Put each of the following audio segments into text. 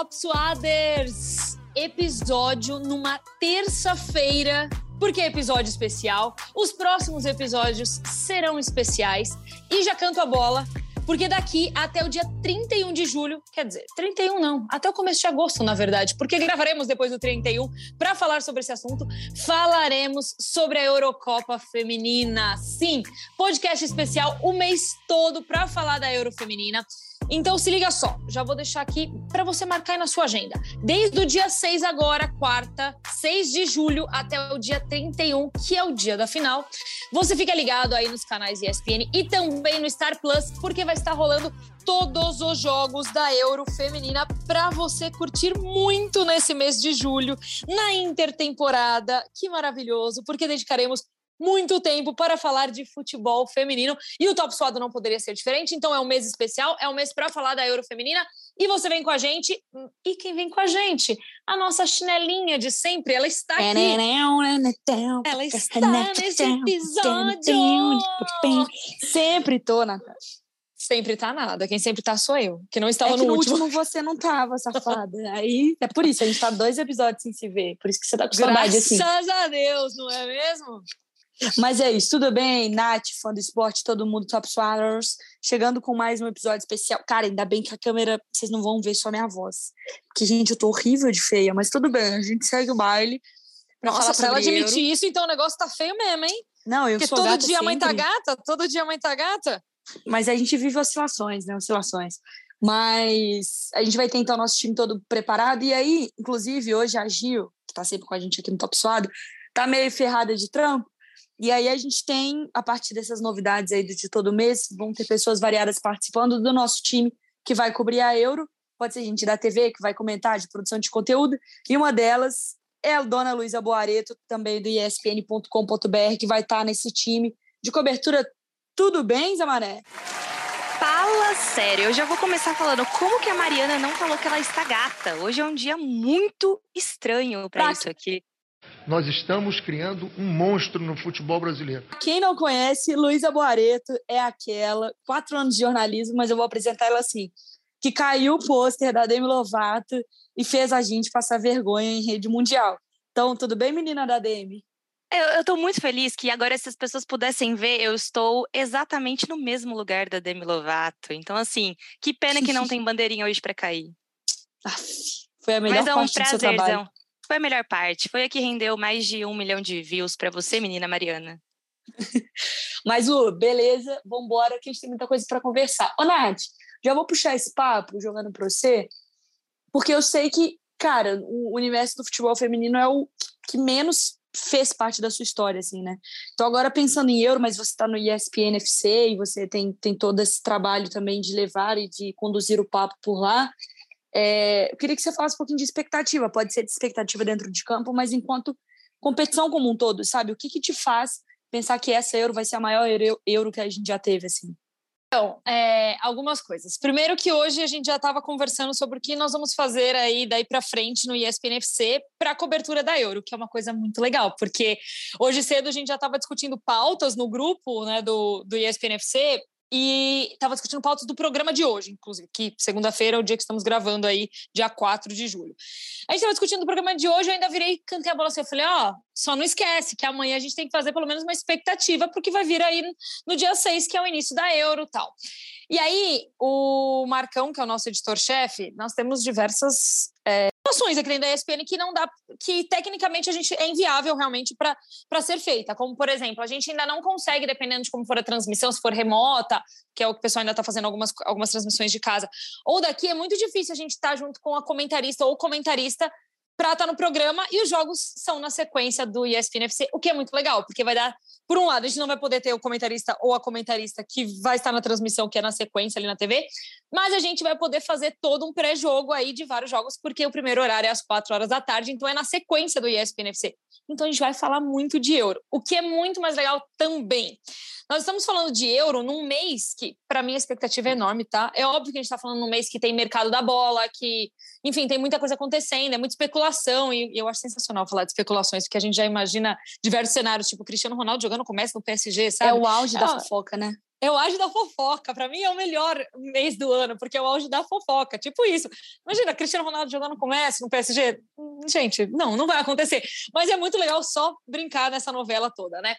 Top Suaders! Episódio numa terça-feira. Por que episódio especial? Os próximos episódios serão especiais. E já canto a bola porque daqui até o dia 31 de julho, quer dizer, 31 não, até o começo de agosto, na verdade, porque gravaremos depois do 31 para falar sobre esse assunto. Falaremos sobre a Eurocopa Feminina. Sim, podcast especial o mês todo para falar da Euro Feminina. Então se liga só, já vou deixar aqui para você marcar aí na sua agenda. Desde o dia 6 agora, quarta, 6 de julho, até o dia 31, que é o dia da final. Você fica ligado aí nos canais ESPN e também no Star Plus, porque vai estar rolando todos os jogos da Euro Feminina para você curtir muito nesse mês de julho, na intertemporada. Que maravilhoso, porque dedicaremos muito tempo para falar de futebol feminino e o Top Suado não poderia ser diferente, então é um mês especial, é um mês para falar da Euro Feminina e você vem com a gente. E quem vem com a gente? A nossa chinelinha de sempre, ela está aqui. Ela está nesse episódio. Sempre tô, Natasha. Sempre tá nada. Quem sempre tá sou eu, que não estava é que no, no último. você não tava, safada. Aí é por isso, a gente tá dois episódios sem se ver. Por isso que você tá com saudade assim. Graças a Deus, não é mesmo? Mas é isso, tudo bem? Nath, fã do esporte, todo mundo, Top Swallowers, chegando com mais um episódio especial. Cara, ainda bem que a câmera, vocês não vão ver só minha voz. Porque, gente, eu tô horrível de feia, mas tudo bem, a gente segue o baile. Pra Nossa, pra ela admitir isso, então o negócio tá feio mesmo, hein? Não, eu Porque sou todo dia a mãe tá sempre. gata, todo dia a mãe tá gata. Mas a gente vive oscilações, né? Oscilações. Mas a gente vai ter então nosso time todo preparado. E aí, inclusive, hoje a Gil, que tá sempre com a gente aqui no Top Suado, tá meio ferrada de trampo. E aí a gente tem, a partir dessas novidades aí de todo mês, vão ter pessoas variadas participando do nosso time que vai cobrir a Euro. Pode ser gente da TV que vai comentar de produção de conteúdo. E uma delas é a dona Luísa Boareto, também do espn.com.br, que vai estar nesse time de cobertura. Tudo bem, Zé Mané? Fala sério, eu já vou começar falando como que a Mariana não falou que ela está gata. Hoje é um dia muito estranho para Pra isso aqui. Nós estamos criando um monstro no futebol brasileiro. Quem não conhece, Luísa Boareto é aquela, quatro anos de jornalismo, mas eu vou apresentar ela assim, que caiu o pôster da Demi Lovato e fez a gente passar vergonha em rede mundial. Então, tudo bem, menina da Demi? Eu, tô muito feliz que agora, se as pessoas pudessem ver, eu estou exatamente no mesmo lugar da Demi Lovato. Então, assim, que pena que não tem bandeirinha hoje para cair. Aff, foi a melhor Mas é um parte do seu trabalho. Foi a melhor parte. Foi a que rendeu mais de um milhão de views para você, menina Mariana. Mas, Lu, beleza, vambora, que a gente tem muita coisa para conversar. Ô, Nath, já vou puxar esse papo jogando para você, porque eu sei que, cara, o universo do futebol feminino é o que menos fez parte da sua história, assim, né? Então, agora pensando em Euro, mas você está no ESPN FC e você tem, tem todo esse trabalho também de levar e de conduzir o papo por lá. É, eu queria que você falasse um pouquinho de expectativa, pode ser de expectativa dentro de campo, mas enquanto competição como um todo, sabe? O que, que te faz pensar que essa Euro vai ser a maior Euro, que a gente já teve, assim? Então, é, algumas coisas. Primeiro que hoje a gente já estava conversando sobre o que nós vamos fazer aí daí para frente no ESPN FC para a cobertura da Euro, que é uma coisa muito legal, porque hoje cedo a gente já estava discutindo pautas no grupo né, do, do ESPN FC e estava discutindo pautas do programa de hoje, inclusive, que segunda-feira é o dia que estamos gravando aí, dia 4 de julho. A gente estava discutindo o programa de hoje, eu ainda virei, cantei a bola assim, eu falei, ó, só não esquece que amanhã a gente tem que fazer pelo menos uma expectativa, porque vai vir aí no dia 6, que é o início da Euro tal. E aí, o Marcão, que é o nosso editor-chefe, nós temos diversas é, ações aqui dentro da ESPN que não dá, que tecnicamente a gente é inviável realmente para ser feita. Como, por exemplo, a gente ainda não consegue, dependendo de como for a transmissão, se for remota, que é o que o pessoal ainda está fazendo algumas, algumas transmissões de casa, ou daqui, é muito difícil a gente estar tá junto com a comentarista ou comentarista para estar no programa e os jogos são na sequência do ESPN FC, o que é muito legal, porque vai dar, por um lado, a gente não vai poder ter o comentarista ou a comentarista que vai estar na transmissão, que é na sequência ali na TV, mas a gente vai poder fazer todo um pré-jogo aí de vários jogos, porque o primeiro horário é às quatro horas da tarde, então é na sequência do ESPN FC. Então a gente vai falar muito de euro, o que é muito mais legal também. Nós estamos falando de euro num mês que, para mim, a expectativa é enorme, tá? É óbvio que a gente está falando num mês que tem mercado da bola, que, enfim, tem muita coisa acontecendo, é muita especulação, e, e eu acho sensacional falar de especulações, porque a gente já imagina diversos cenários, tipo Cristiano Ronaldo jogando com o Messi no PSG, sabe? É o auge da Ah, fofoca, né? é o auge da fofoca. Para mim é o melhor mês do ano, porque é o auge da fofoca. Tipo isso. Imagina, Cristiano Ronaldo jogando com Messi no PSG. Gente, não, não vai acontecer. Mas é muito legal só brincar nessa novela toda, né?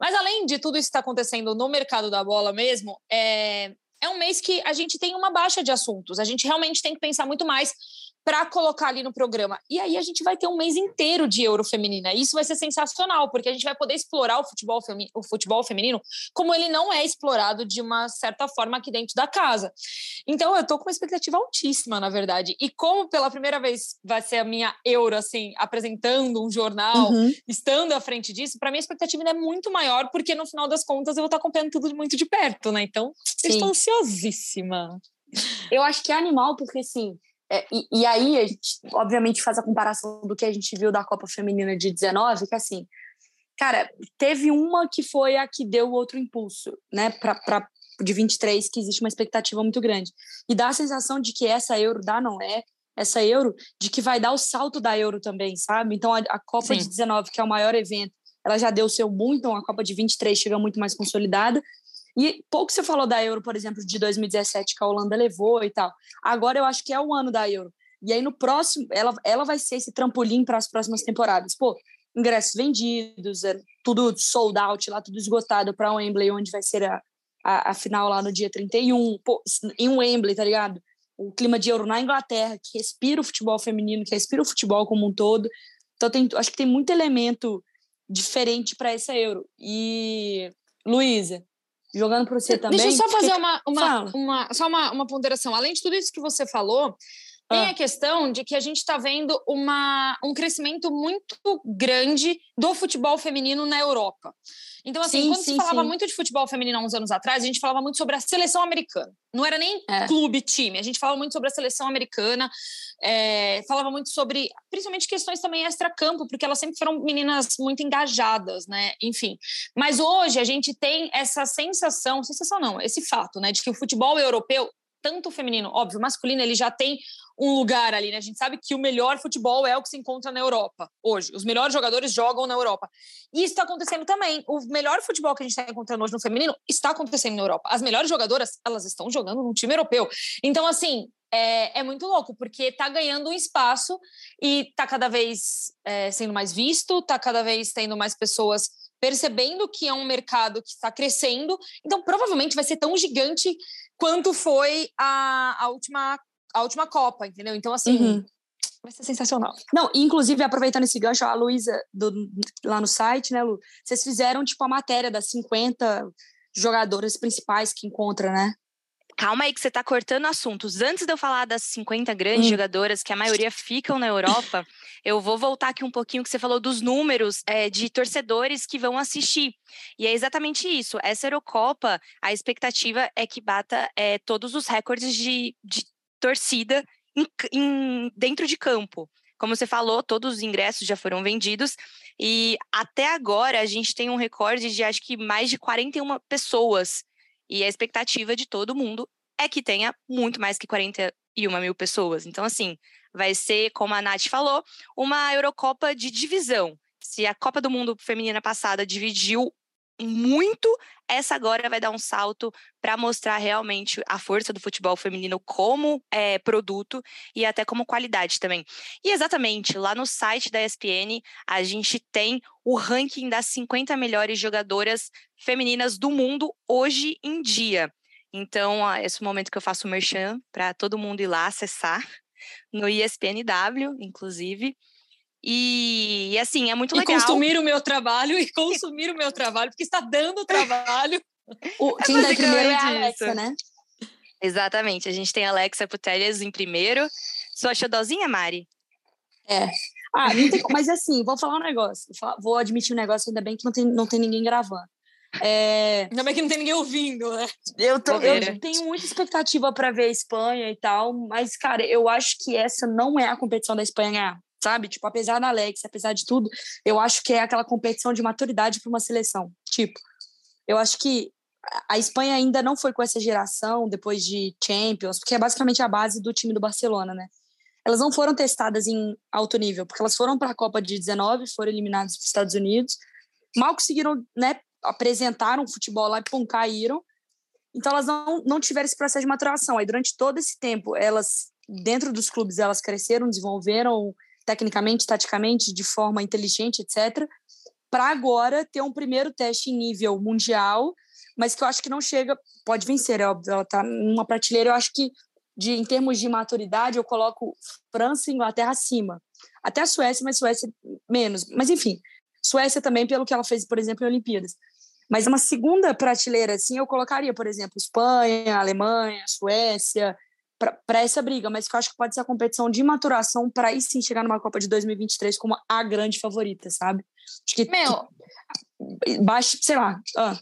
Mas além de tudo isso que está acontecendo no mercado da bola mesmo, é, é um mês que a gente tem uma baixa de assuntos. A gente realmente tem que pensar muito mais para colocar ali no programa. E aí a gente vai ter um mês inteiro de Euro feminina. Isso vai ser sensacional, porque a gente vai poder explorar o futebol, femi o futebol feminino como ele não é explorado de uma certa forma aqui dentro da casa. Então eu tô com uma expectativa altíssima, na verdade. E como pela primeira vez vai ser a minha Euro assim, apresentando um jornal, uhum. estando à frente disso, para mim a expectativa é muito maior, porque no final das contas eu vou estar acompanhando tudo muito de perto, né? Então, Sim. estou ansiosíssima. Eu acho que é animal, porque assim, é, e, e, aí, a gente, obviamente, faz a comparação do que a gente viu da Copa Feminina de 19, que assim, cara, teve uma que foi a que deu outro impulso, né, pra, pra, de 23, que existe uma expectativa muito grande. E dá a sensação de que essa Euro dá, não é? Essa Euro, de que vai dar o salto da Euro também, sabe? Então, a, a Copa Sim. de 19, que é o maior evento, ela já deu o seu boom, então a Copa de 23 chega muito mais consolidada. E pouco você falou da Euro, por exemplo, de 2017, que a Holanda levou e tal. Agora eu acho que é o ano da Euro. E aí no próximo, ela, ela vai ser esse trampolim para as próximas temporadas. Pô, ingressos vendidos, é tudo sold out lá, tudo esgotado para o Wembley, onde vai ser a, a, a, final lá no dia 31. Pô, em Wembley, tá ligado? O clima de Euro na Inglaterra, que respira o futebol feminino, que respira o futebol como um todo. Então tem, acho que tem muito elemento diferente para essa Euro. E, Luísa, jogando para você também. Deixa eu só fazer uma, uma, uma, só uma, uma ponderação. Além de tudo isso que você falou, tem ah. a questão de que a gente está vendo uma, um crescimento muito grande do futebol feminino na Europa. Então, assim, sim, quando sim, se falava sim. muito de futebol feminino há uns anos atrás, a gente falava muito sobre a seleção americana. Não era nem é. clube, time. A gente falava muito sobre a seleção americana, é, falava muito sobre, principalmente, questões também extra-campo, porque elas sempre foram meninas muito engajadas, né? Enfim. Mas hoje a gente tem essa sensação, sensação não, esse fato, né, de que o futebol europeu tanto o feminino, óbvio, o masculino, ele já tem um lugar ali, né? A gente sabe que o melhor futebol é o que se encontra na Europa hoje. Os melhores jogadores jogam na Europa. E isso está acontecendo também. O melhor futebol que a gente está encontrando hoje no feminino está acontecendo na Europa. As melhores jogadoras, elas estão jogando num time europeu. Então, assim, é, é, muito louco, porque está ganhando um espaço e está cada vez é, sendo mais visto, está cada vez tendo mais pessoas percebendo que é um mercado que está crescendo. Então, provavelmente vai ser tão gigante quanto foi a, a, última, a última Copa, entendeu? Então, assim, uhum. vai ser sensacional. Não, inclusive, aproveitando esse gancho, a Luísa, lá no site, né, Lu? Vocês fizeram, tipo, a matéria das 50 jogadoras principais que encontra, né? Calma aí que você está cortando assuntos. Antes de eu falar das 50 grandes hum. jogadoras, que a maioria ficam na Europa, eu vou voltar aqui um pouquinho que você falou dos números é, de torcedores que vão assistir. E é exatamente isso. Essa Eurocopa, a expectativa é que bata é, todos os recordes de, de torcida em, em, dentro de campo. Como você falou, todos os ingressos já foram vendidos e até agora a gente tem um recorde de acho que mais de 41 pessoas e a expectativa de todo mundo é que tenha muito mais que 41 mil pessoas. Então, assim, vai ser, como a Nath falou, uma Eurocopa de divisão. Se a Copa do Mundo feminina passada dividiu muito, essa agora vai dar um salto para mostrar realmente a força do futebol feminino como é, produto e até como qualidade também. E exatamente, lá no site da ESPN, a gente tem o ranking das 50 melhores jogadoras femininas do mundo hoje em dia. Então, esse é o momento que eu faço o merchan para todo mundo ir lá acessar no ESPNW, inclusive. E, e, assim, é muito e legal. consumir o meu trabalho e consumir o meu trabalho, porque está dando trabalho. o, quem é dá primeiro é a Alexa, isso. né? Exatamente. A gente tem a Alexa Putelhas em primeiro. Sua xodozinha, Mari? É. Ah, tem, mas assim, vou falar um negócio. Vou admitir um negócio, ainda bem que não tem, não tem ninguém gravando. É... Ainda bem que não tem ninguém ouvindo, né? Eu, tô, eu tenho muita expectativa para ver a Espanha e tal, mas, cara, eu acho que essa não é a competição da Espanha ganhar sabe? Tipo, apesar da Alex, apesar de tudo, eu acho que é aquela competição de maturidade para uma seleção. Tipo, eu acho que a Espanha ainda não foi com essa geração depois de Champions, porque é basicamente a base do time do Barcelona, né? Elas não foram testadas em alto nível, porque elas foram para a Copa de 19, foram eliminadas dos Estados Unidos, mal conseguiram, né, apresentar um futebol lá e pum, caíram. Então elas não, não tiveram esse processo de maturação. Aí durante todo esse tempo, elas dentro dos clubes elas cresceram, desenvolveram tecnicamente, taticamente, de forma inteligente, etc. Para agora ter um primeiro teste em nível mundial, mas que eu acho que não chega, pode vencer, é óbvio, ela está numa prateleira, eu acho que de, em termos de maturidade, eu coloco França e Inglaterra acima. Até a Suécia, mas Suécia menos. Mas enfim, Suécia também, pelo que ela fez, por exemplo, em Olimpíadas. Mas uma segunda prateleira, assim, eu colocaria, por exemplo, Espanha, Alemanha, Suécia, para essa briga, mas que eu acho que pode ser a competição de maturação para aí sim chegar numa Copa de 2023 como a grande favorita, sabe? Acho que. Meu. Baixo, sei lá. Ah.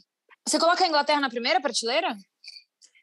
Você coloca a Inglaterra na primeira prateleira?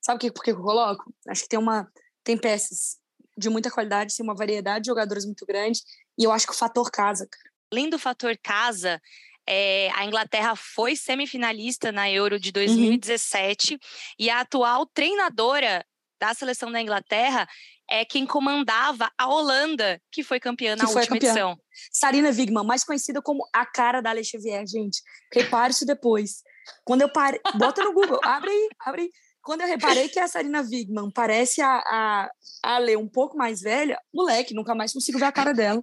Sabe que, por que eu coloco? Acho que tem uma. Tem peças de muita qualidade, tem uma variedade de jogadores muito grande, e eu acho que o fator casa, cara. Além do fator casa, é, a Inglaterra foi semifinalista na Euro de 2017 uhum. e a atual treinadora da seleção da Inglaterra é quem comandava a Holanda, que foi campeã na última campeã. edição. Sarina Wigman, mais conhecida como a cara da Alex Xavier, gente. Repare isso depois. Quando eu parei, bota no Google, abre aí, abre aí. Quando eu reparei que a Sarina Wigman parece a, a, a Ale um pouco mais velha, moleque, nunca mais consigo ver a cara dela.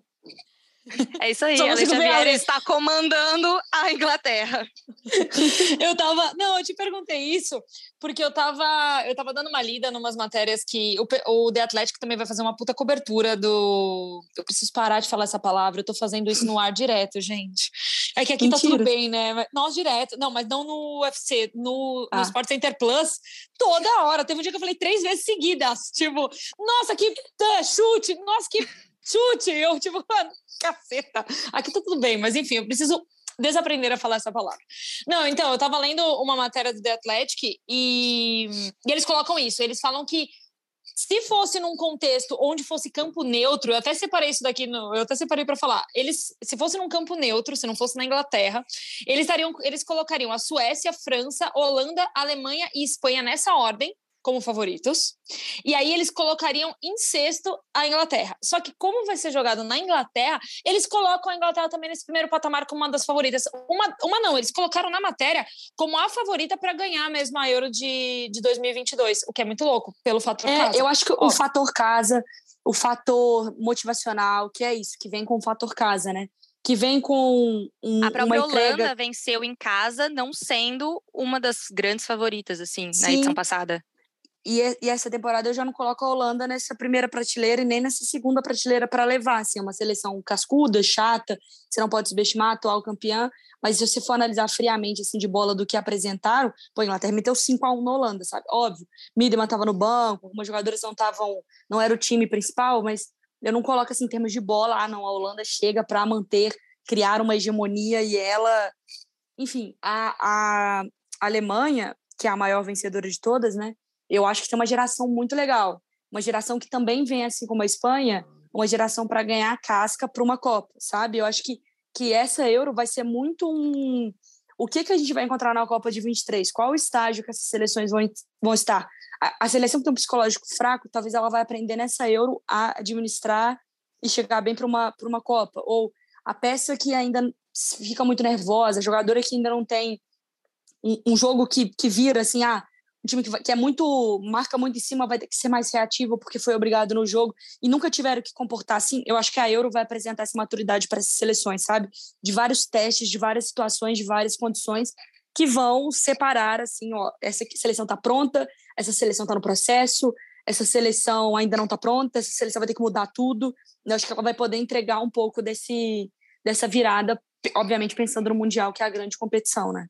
É isso aí, Alex Xavier está comandando a Inglaterra. eu tava, não, eu te perguntei isso porque eu tava, eu tava dando uma lida numas matérias que o, o The Athletic também vai fazer uma puta cobertura do, eu preciso parar de falar essa palavra, eu tô fazendo isso no ar direto, gente. É que aqui Mentira. tá tudo bem, né? Nós direto, não, mas não no UFC, no, ah. no Sport Center Plus, toda hora. Teve um dia que eu falei três vezes seguidas, tipo, nossa, que chute, nossa, que chute. Eu, tipo, caceta. Aqui tá tudo bem, mas enfim, eu preciso desaprender a falar essa palavra. Não, então, eu tava lendo uma matéria do The Athletic e, e eles colocam isso. Eles falam que se fosse num contexto onde fosse campo neutro, eu até separei isso daqui, no, eu até separei para falar. Eles, se fosse num campo neutro, se não fosse na Inglaterra, eles dariam, eles colocariam a Suécia, França, Holanda, Alemanha e Espanha nessa ordem como favoritos. E aí eles colocariam em sexto a Inglaterra. Só que como vai ser jogado na Inglaterra, eles colocam a Inglaterra também nesse primeiro patamar como uma das favoritas. Uma, uma não, eles colocaram na matéria como a favorita para ganhar mesmo a Euro de, de 2022, o que é muito louco, pelo fator é, casa. Eu acho que Ó. o fator casa, o fator motivacional, que é isso, que vem com o fator casa, né? que vem com um, a própria uma entrega... Holanda venceu em casa, não sendo uma das grandes favoritas assim Sim. na edição passada. E, e, essa temporada eu já não coloco a Holanda nessa primeira prateleira e nem nessa segunda prateleira para levar. Assim, é uma seleção cascuda, chata, você não pode subestimar, atual campeã. Mas se você for analisar friamente assim, de bola do que apresentaram, pô, a Inglaterra meteu 5 a 1 na Holanda, sabe? Óbvio, Miedema estava no banco, algumas jogadoras não estavam, não era o time principal, mas eu não coloco assim em termos de bola, ah, não, a Holanda chega para manter, criar uma hegemonia e ela. Enfim, a, a Alemanha, que é a maior vencedora de todas, né? Eu acho que tem uma geração muito legal. Uma geração que também vem, assim como a Espanha, uma geração para ganhar casca para uma Copa, sabe? Eu acho que, que essa Euro vai ser muito um. O que, que a gente vai encontrar na Copa de 23? Qual o estágio que essas seleções vão, vão estar? A, a seleção que tem um psicológico fraco, talvez ela vai aprender nessa Euro a administrar e chegar bem para uma, uma Copa. Ou a peça que ainda fica muito nervosa, a jogadora que ainda não tem um, um jogo que, que vira assim, ah, um time que, vai, que é muito marca muito em cima vai ter que ser mais reativo porque foi obrigado no jogo e nunca tiveram que comportar assim. Eu acho que a Euro vai apresentar essa maturidade para essas seleções, sabe? De vários testes, de várias situações, de várias condições que vão separar assim, ó, essa seleção está pronta, essa seleção está no processo, essa seleção ainda não está pronta, essa seleção vai ter que mudar tudo. Eu acho que ela vai poder entregar um pouco desse dessa virada, obviamente pensando no mundial, que é a grande competição, né?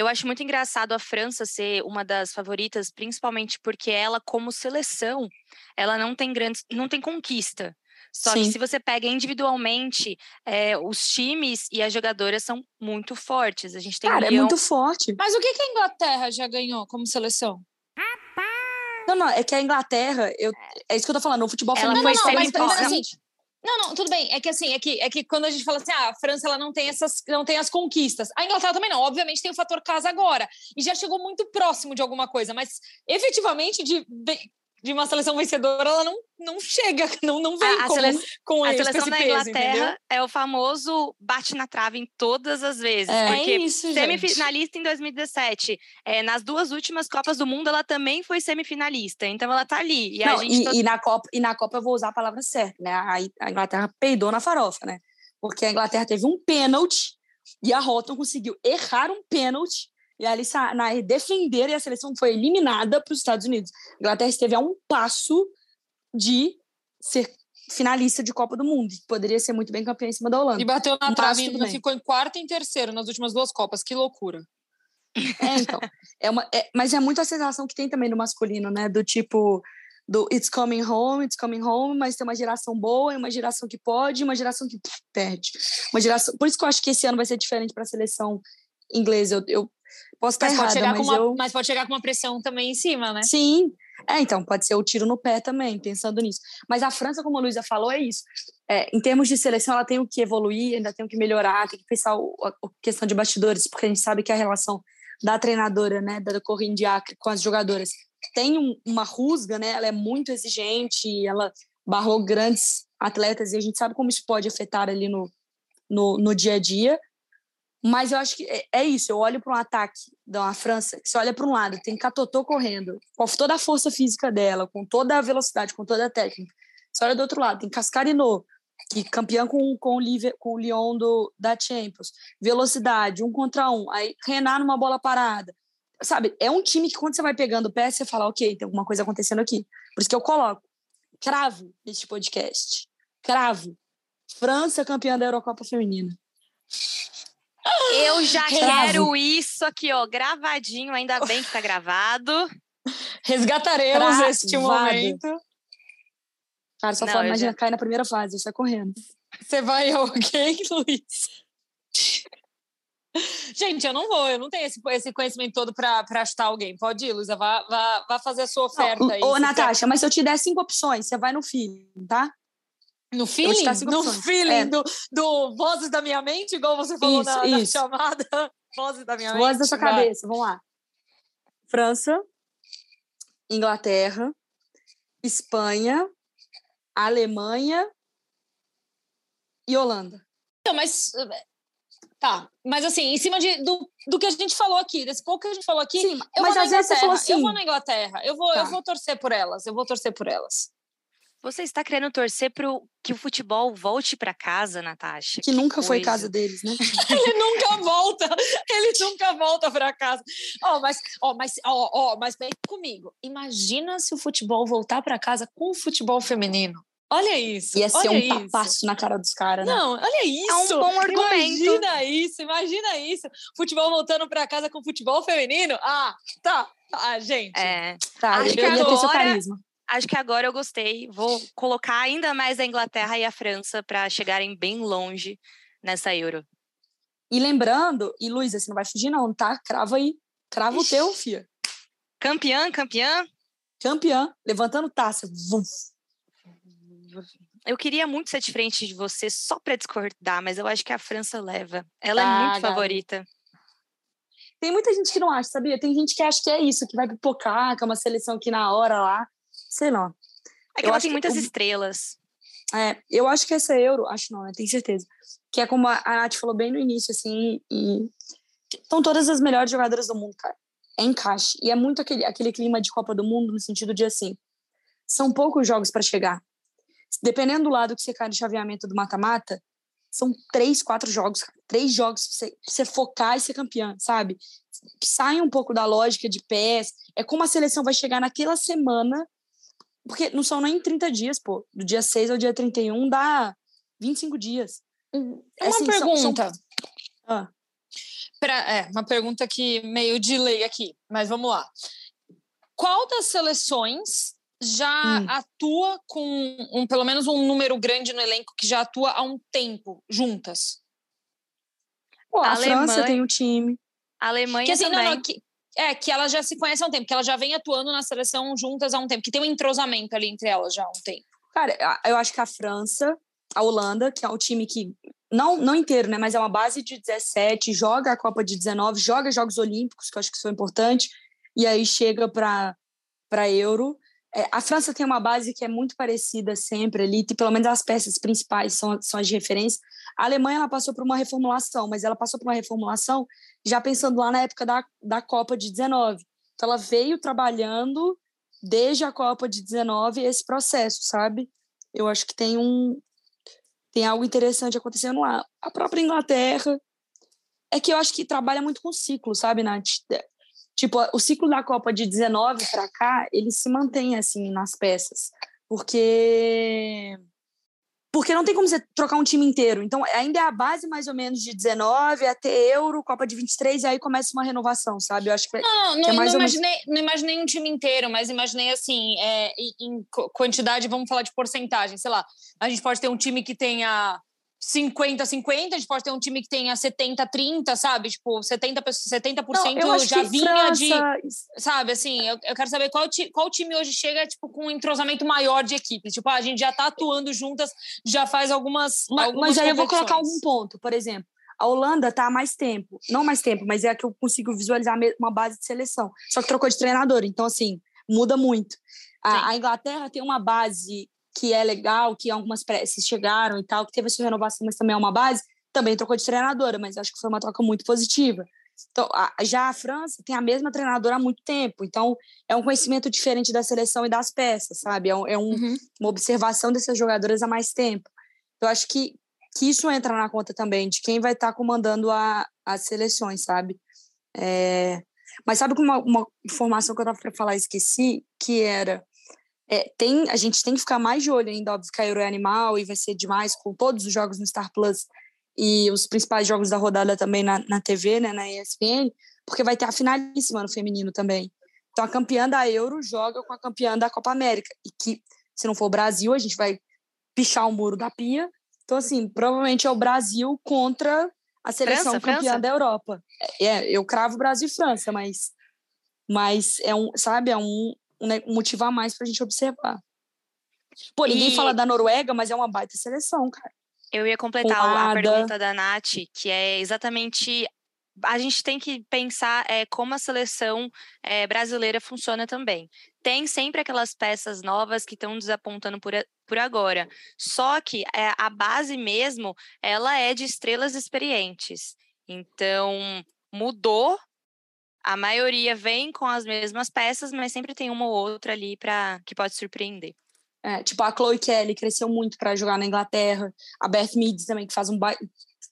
Eu acho muito engraçado a França ser uma das favoritas, principalmente porque ela, como seleção, ela não tem grandes, não tem conquista. Só Sim. que se você pega individualmente, é, os times e as jogadoras são muito fortes. A gente tem Cara, um é muito forte. Mas o que, que a Inglaterra já ganhou como seleção? Não, não, é que a Inglaterra, eu, é isso que eu tô falando, o futebol feminino foi não, não, mas, assim, não, não, tudo bem. É que assim, é que, é que quando a gente fala assim, ah, a França ela não tem essas, não tem as conquistas. A Inglaterra também não. Obviamente tem o fator casa agora e já chegou muito próximo de alguma coisa, mas efetivamente de de uma seleção vencedora, ela não, não chega, não, não vem a, com, a com A seleção da Inglaterra entendeu? é o famoso bate na trave em todas as vezes. É, porque é isso, semifinalista em 2017. É, nas duas últimas Copas do Mundo, ela também foi semifinalista. Então ela tá ali. E, não, e, e, e, na Copa, e na Copa eu vou usar a palavra certa, né? A, a Inglaterra peidou na farofa, né? Porque a Inglaterra teve um pênalti e a Houghton conseguiu errar um pênalti e ali na defender e a seleção foi eliminada para os Estados Unidos. A Inglaterra esteve a um passo de ser finalista de Copa do Mundo. Poderia ser muito bem campeã em cima da Holanda. E bateu na trave, ficou em quarto e em terceiro nas últimas duas Copas. Que loucura. É, então. É uma, é, mas é muito a sensação que tem também no masculino, né? Do tipo, do it's coming home, it's coming home, mas tem uma geração boa, uma geração que pode, uma geração que perde. Uma geração. Por isso que eu acho que esse ano vai ser diferente para a seleção inglesa. Eu, eu posso estar mas errada, pode chegar mas com uma, eu... mas pode chegar com uma pressão também em cima, né? Sim. É, então, pode ser o tiro no pé também, pensando nisso. Mas a França, como a Luísa falou, é isso. É, em termos de seleção, ela tem o que evoluir, ainda tem o que melhorar, tem que pensar o, a, a questão de bastidores, porque a gente sabe que a relação da treinadora, né, da Corinne Diacre com as jogadoras tem um, uma rusga, né? Ela é muito exigente, ela barrou grandes atletas e a gente sabe como isso pode afetar ali no, no, no dia a dia. Mas eu acho que é, é isso. Eu olho para um ataque da França, você olha para um lado, tem Catotô correndo, com toda a força física dela, com toda a velocidade, com toda a técnica. Você olha do outro lado, tem Cascarino, que campeão com, com, o, com o Lyon do, da Champions. Velocidade, um contra um. Aí Renan numa bola parada. Sabe, é um time que quando você vai pegando o pé, você fala, ok, tem alguma coisa acontecendo aqui. Por isso que eu coloco, cravo neste podcast. Cravo. França campeã da Eurocopa Feminina. Eu já quero isso aqui, ó, gravadinho, ainda bem que tá gravado. Resgataremos Travado. este momento. Cara, só fala, imagina, já... cai na primeira fase, sai correndo. Você vai alguém, Luiz? Gente, eu não vou, eu não tenho esse, esse conhecimento todo para chutar alguém. Pode ir, Luísa, vá, vá, vá fazer a sua oferta não, aí. Ô, Natasha, quer. mas se eu te der cinco opções, você vai no feeling, tá? No feeling? No feeling é. do, do Vozes da Minha Mente, igual você falou isso, na, na chamada Vozes da Minha Mente. Vozes da sua vai. cabeça, vamos lá. França, Inglaterra, Espanha, Alemanha e Holanda. Então, mas Tá, mas assim, em cima de, do, do que a gente falou aqui, desse pouco que a gente falou aqui, Sim, eu mas vou às vezes você falou assim. Eu vou na Inglaterra, eu vou, tá. eu vou torcer por elas, eu vou torcer por elas. Você está querendo torcer para que o futebol volte para casa, Natasha? Que, que nunca coisa. foi casa deles, né? ele nunca volta, ele nunca volta para casa. Ó, oh, mas, ó, oh, mas, ó, oh, ó, mas vem comigo. Imagina se o futebol voltar para casa com o futebol feminino. Olha isso. Ia ser um tapaço na cara dos caras, né? Não, olha isso. É um bom argumento. Imagina isso, imagina isso. Futebol voltando para casa com futebol feminino. Ah, tá. Ah, gente. É. Tá, acho que agora, Acho que agora eu gostei. Vou colocar ainda mais a Inglaterra e a França para chegarem bem longe nessa Euro. E lembrando, e Luísa, você não vai fugir não, tá? Crava aí. Crava Ixi. o teu, fia. Campeã, campeã? Campeã. Levantando taça. Vum eu queria muito ser diferente de você só para discordar, mas eu acho que a França leva. Ela ah, é muito favorita. Tem muita gente que não acha, sabia? Tem gente que acha que é isso, que vai pipocar, que é uma seleção aqui na hora lá. Sei lá. É que eu ela tem muitas estrelas. É, eu acho que essa Euro, acho não, né? Tenho certeza. Que é como a Nath falou bem no início, assim, e são todas as melhores jogadoras do mundo, cara. É encaixe. E é muito aquele, aquele clima de Copa do Mundo, no sentido de assim, são poucos jogos para chegar dependendo do lado que você cai no chaveamento do mata-mata, são três, quatro jogos, três jogos pra você, pra você focar e ser campeã, sabe? Sai um pouco da lógica de pés, é como a seleção vai chegar naquela semana, porque não são nem 30 dias, pô, do dia 6 ao dia 31 dá 25 dias. Hum, é uma assim, pergunta. São, são... Ah. Pra, é, uma pergunta que meio de lei aqui, mas vamos lá. Qual das seleções já hum. atua com um, pelo menos um número grande no elenco que já atua há um tempo juntas? Pô, a, a França tem o um time. A Alemanha que, assim, também. Não, não, que, é, que ela já se conhece há um tempo, que ela já vem atuando na seleção juntas há um tempo, que tem um entrosamento ali entre elas já há um tempo. Cara, eu acho que a França, a Holanda, que é o time que não, não inteiro, né, mas é uma base de 17, joga a Copa de 19, joga Jogos Olímpicos, que eu acho que isso é importante, e aí chega para Euro a França tem uma base que é muito parecida sempre ali, pelo menos as peças principais são, são as de referência. A Alemanha ela passou por uma reformulação, mas ela passou por uma reformulação já pensando lá na época da, da Copa de 19. Então ela veio trabalhando desde a Copa de 19 esse processo, sabe? Eu acho que tem um tem algo interessante acontecendo lá. A própria Inglaterra é que eu acho que trabalha muito com ciclo, sabe, Nath? Tipo, o ciclo da Copa de 19 para cá, ele se mantém assim nas peças, porque porque não tem como você trocar um time inteiro. Então, ainda é a base mais ou menos de 19 até Euro, Copa de 23 e aí começa uma renovação, sabe? Eu acho que Não, não, que é não, imaginei, menos... não imaginei um time inteiro, mas imaginei assim, é, em quantidade, vamos falar de porcentagem, sei lá. A gente pode ter um time que tenha 50-50, a gente pode ter um time que tenha 70-30, sabe? Tipo, 70%, 70 Não, já vinha França... de. Sabe, assim, eu, eu quero saber qual, qual time hoje chega, tipo, com um entrosamento maior de equipe. Tipo, a gente já tá atuando juntas, já faz algumas. Mas, algumas mas aí eu vou colocar algum ponto, por exemplo. A Holanda tá há mais tempo, não mais tempo, mas é a que eu consigo visualizar uma base de seleção. Só que trocou de treinador, então, assim, muda muito. A, a Inglaterra tem uma base que é legal, que algumas peças chegaram e tal, que teve essa renovação, mas também é uma base, também trocou de treinadora, mas acho que foi uma troca muito positiva. Então, a, já a França tem a mesma treinadora há muito tempo, então é um conhecimento diferente da seleção e das peças, sabe? É, um, é um, uhum. uma observação dessas jogadoras há mais tempo. Eu acho que, que isso entra na conta também de quem vai estar tá comandando a, as seleções, sabe? É... Mas sabe uma, uma informação que eu estava para falar esqueci, que era é, tem, a gente tem que ficar mais de olho ainda, óbvio que a Euro é animal e vai ser demais com todos os jogos no Star Plus e os principais jogos da rodada também na, na TV, né, na ESPN, porque vai ter a finalíssima no feminino também. Então a campeã da Euro joga com a campeã da Copa América e que, se não for o Brasil, a gente vai pichar o muro da pia. Então, assim, provavelmente é o Brasil contra a seleção França, campeã França? da Europa. É, eu cravo Brasil e França, mas, mas é um, sabe, é um, um motivo a mais para a gente observar. Pô, ninguém e... fala da Noruega, mas é uma baita seleção, cara. Eu ia completar a pergunta da Nath, que é exatamente a gente tem que pensar é, como a seleção é, brasileira funciona também. Tem sempre aquelas peças novas que estão desapontando por, por agora. Só que é, a base mesmo, ela é de estrelas experientes. Então, mudou a maioria vem com as mesmas peças, mas sempre tem uma ou outra ali para que pode surpreender. É, tipo, a Chloe Kelly cresceu muito para jogar na Inglaterra. A Beth Meads também, que faz um ba...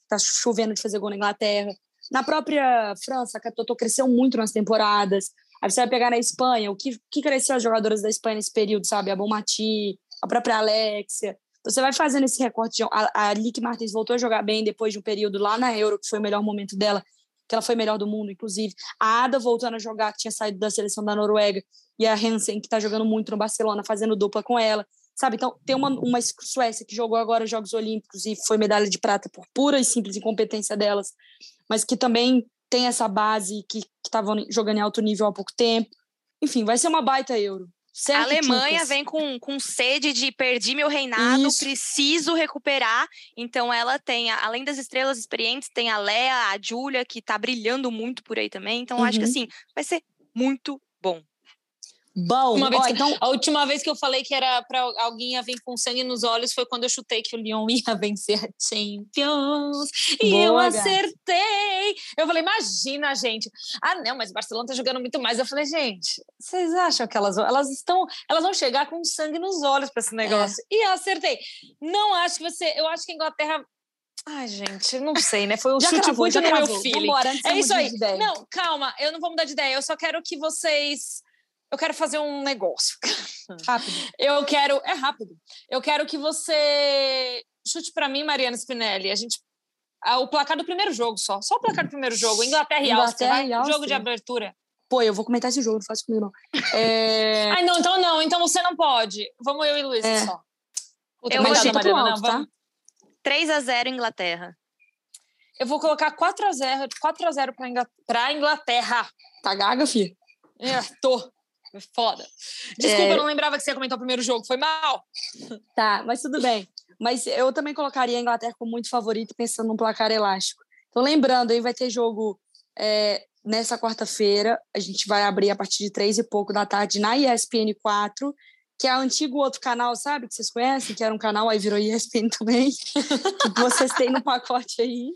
tá chovendo de fazer gol na Inglaterra. Na própria França, a Catotô cresceu muito nas temporadas. Aí você vai pegar na Espanha, o que, que cresceu as jogadoras da Espanha nesse período, sabe? A Bomati, a própria Alexia. Então você vai fazendo esse recorte. A, a Lick Martins voltou a jogar bem depois de um período lá na Euro, que foi o melhor momento dela que ela foi melhor do mundo, inclusive. A Ada voltando a jogar, que tinha saído da seleção da Noruega, e a Hansen, que está jogando muito no Barcelona, fazendo dupla com ela. Sabe? Então, tem uma, uma Suécia que jogou agora os Jogos Olímpicos e foi medalha de prata por pura e simples incompetência delas, mas que também tem essa base que estavam jogando em alto nível há pouco tempo. Enfim, vai ser uma baita euro. A Alemanha vem com, com sede de perdi meu reinado, Isso. preciso recuperar. Então ela tem, além das estrelas experientes, tem a Lea, a Júlia, que tá brilhando muito por aí também. Então uhum. acho que uhum. assim, vai ser muito bom. Uma vez, então... A última vez que eu falei que era para alguém ia vir com sangue nos olhos foi quando eu chutei que o Lyon ia vencer a Champions. E Boa, eu acertei. Eu falei, imagina, gente. Ah, não, mas o Barcelona tá jogando muito mais. Eu falei, gente, vocês acham que elas, elas estão. Elas vão chegar com sangue nos olhos para esse é. negócio. É. E eu acertei. Não acho que você. Eu acho que a Inglaterra Ai, gente, não sei, né? Foi um já chute cravou, muito no meu filho. Vambora, é isso aí. Não, calma, eu não vou mudar de ideia. Eu só quero que vocês eu quero fazer um negócio. Rápido. Eu quero. É rápido. Eu quero que você chute para mim, Mariana Spinelli. A gente. Ah, o placar do primeiro jogo só. Só o placar do primeiro jogo. Inglaterra e Áustria. Inglaterra e Áustria. Jogo de abertura. Pô, eu vou comentar esse jogo, não faço comigo, não. É... Ai, não, então não. Então você não pode. Vamos eu e Luiz é. só. eu vou chutar Mariana, alto, não, vamos... tá? 3 a 0 Inglaterra. Eu vou colocar 4 a 0 4 a 0 para Inglaterra. Tá gaga, filho? É, tô. Foda. Desculpa, é... eu não lembrava que você ia comentar o primeiro jogo. Foi mal. Tá, mas tudo bem. Mas eu também colocaria a Inglaterra como muito favorito, pensando num placar elástico. Então, lembrando, aí vai ter jogo é, nessa quarta-feira, a gente vai abrir a partir de três e pouco da tarde na ESPN 4, que é o antigo outro canal, sabe? Que vocês conhecem, que era um canal, aí virou ESPN também, que vocês têm no pacote aí.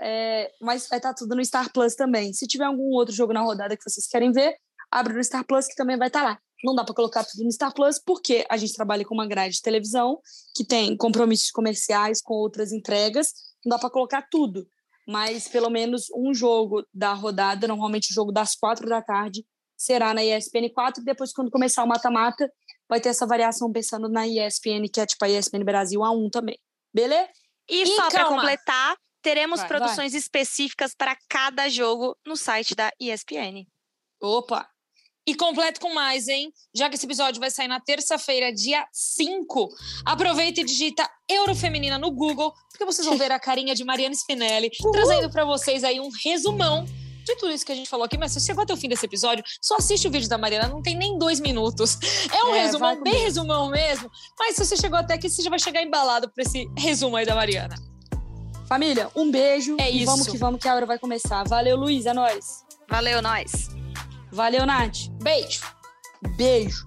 É, mas vai estar tudo no Star Plus também. Se tiver algum outro jogo na rodada que vocês querem ver, abre no Star Plus, que também vai estar lá. Não dá para colocar tudo no Star Plus, porque a gente trabalha com uma grade de televisão que tem compromissos comerciais com outras entregas. Não dá para colocar tudo mas pelo menos um jogo da rodada, normalmente o jogo das quatro da tarde, será na ESPN 4. E depois, quando começar o mata-mata, vai ter essa variação pensando na ESPN, que é tipo a ESPN Brasil A1 também. Beleza? E, e só para completar, teremos vai, produções vai. específicas para cada jogo no site da ESPN. Opa! E completo com mais, hein? Já que esse episódio vai sair na terça-feira, dia 5, aproveita e digita Eurofeminina no Google, porque vocês vão ver a carinha de Mariana Spinelli Uhul. trazendo para vocês aí um resumão de tudo isso que a gente falou aqui, mas se você chegou até o fim desse episódio, só assiste o vídeo da Mariana, não tem nem dois minutos. É um é, resumão, bem resumão mesmo, mas se você chegou até aqui, você já vai chegar embalado para esse resumo aí da Mariana. Família, um beijo. É isso. Vamos que vamos, que a hora vai começar. Valeu, Luiz, é nóis. Valeu, nós. Valeu, Nath. Beijo. Beijo.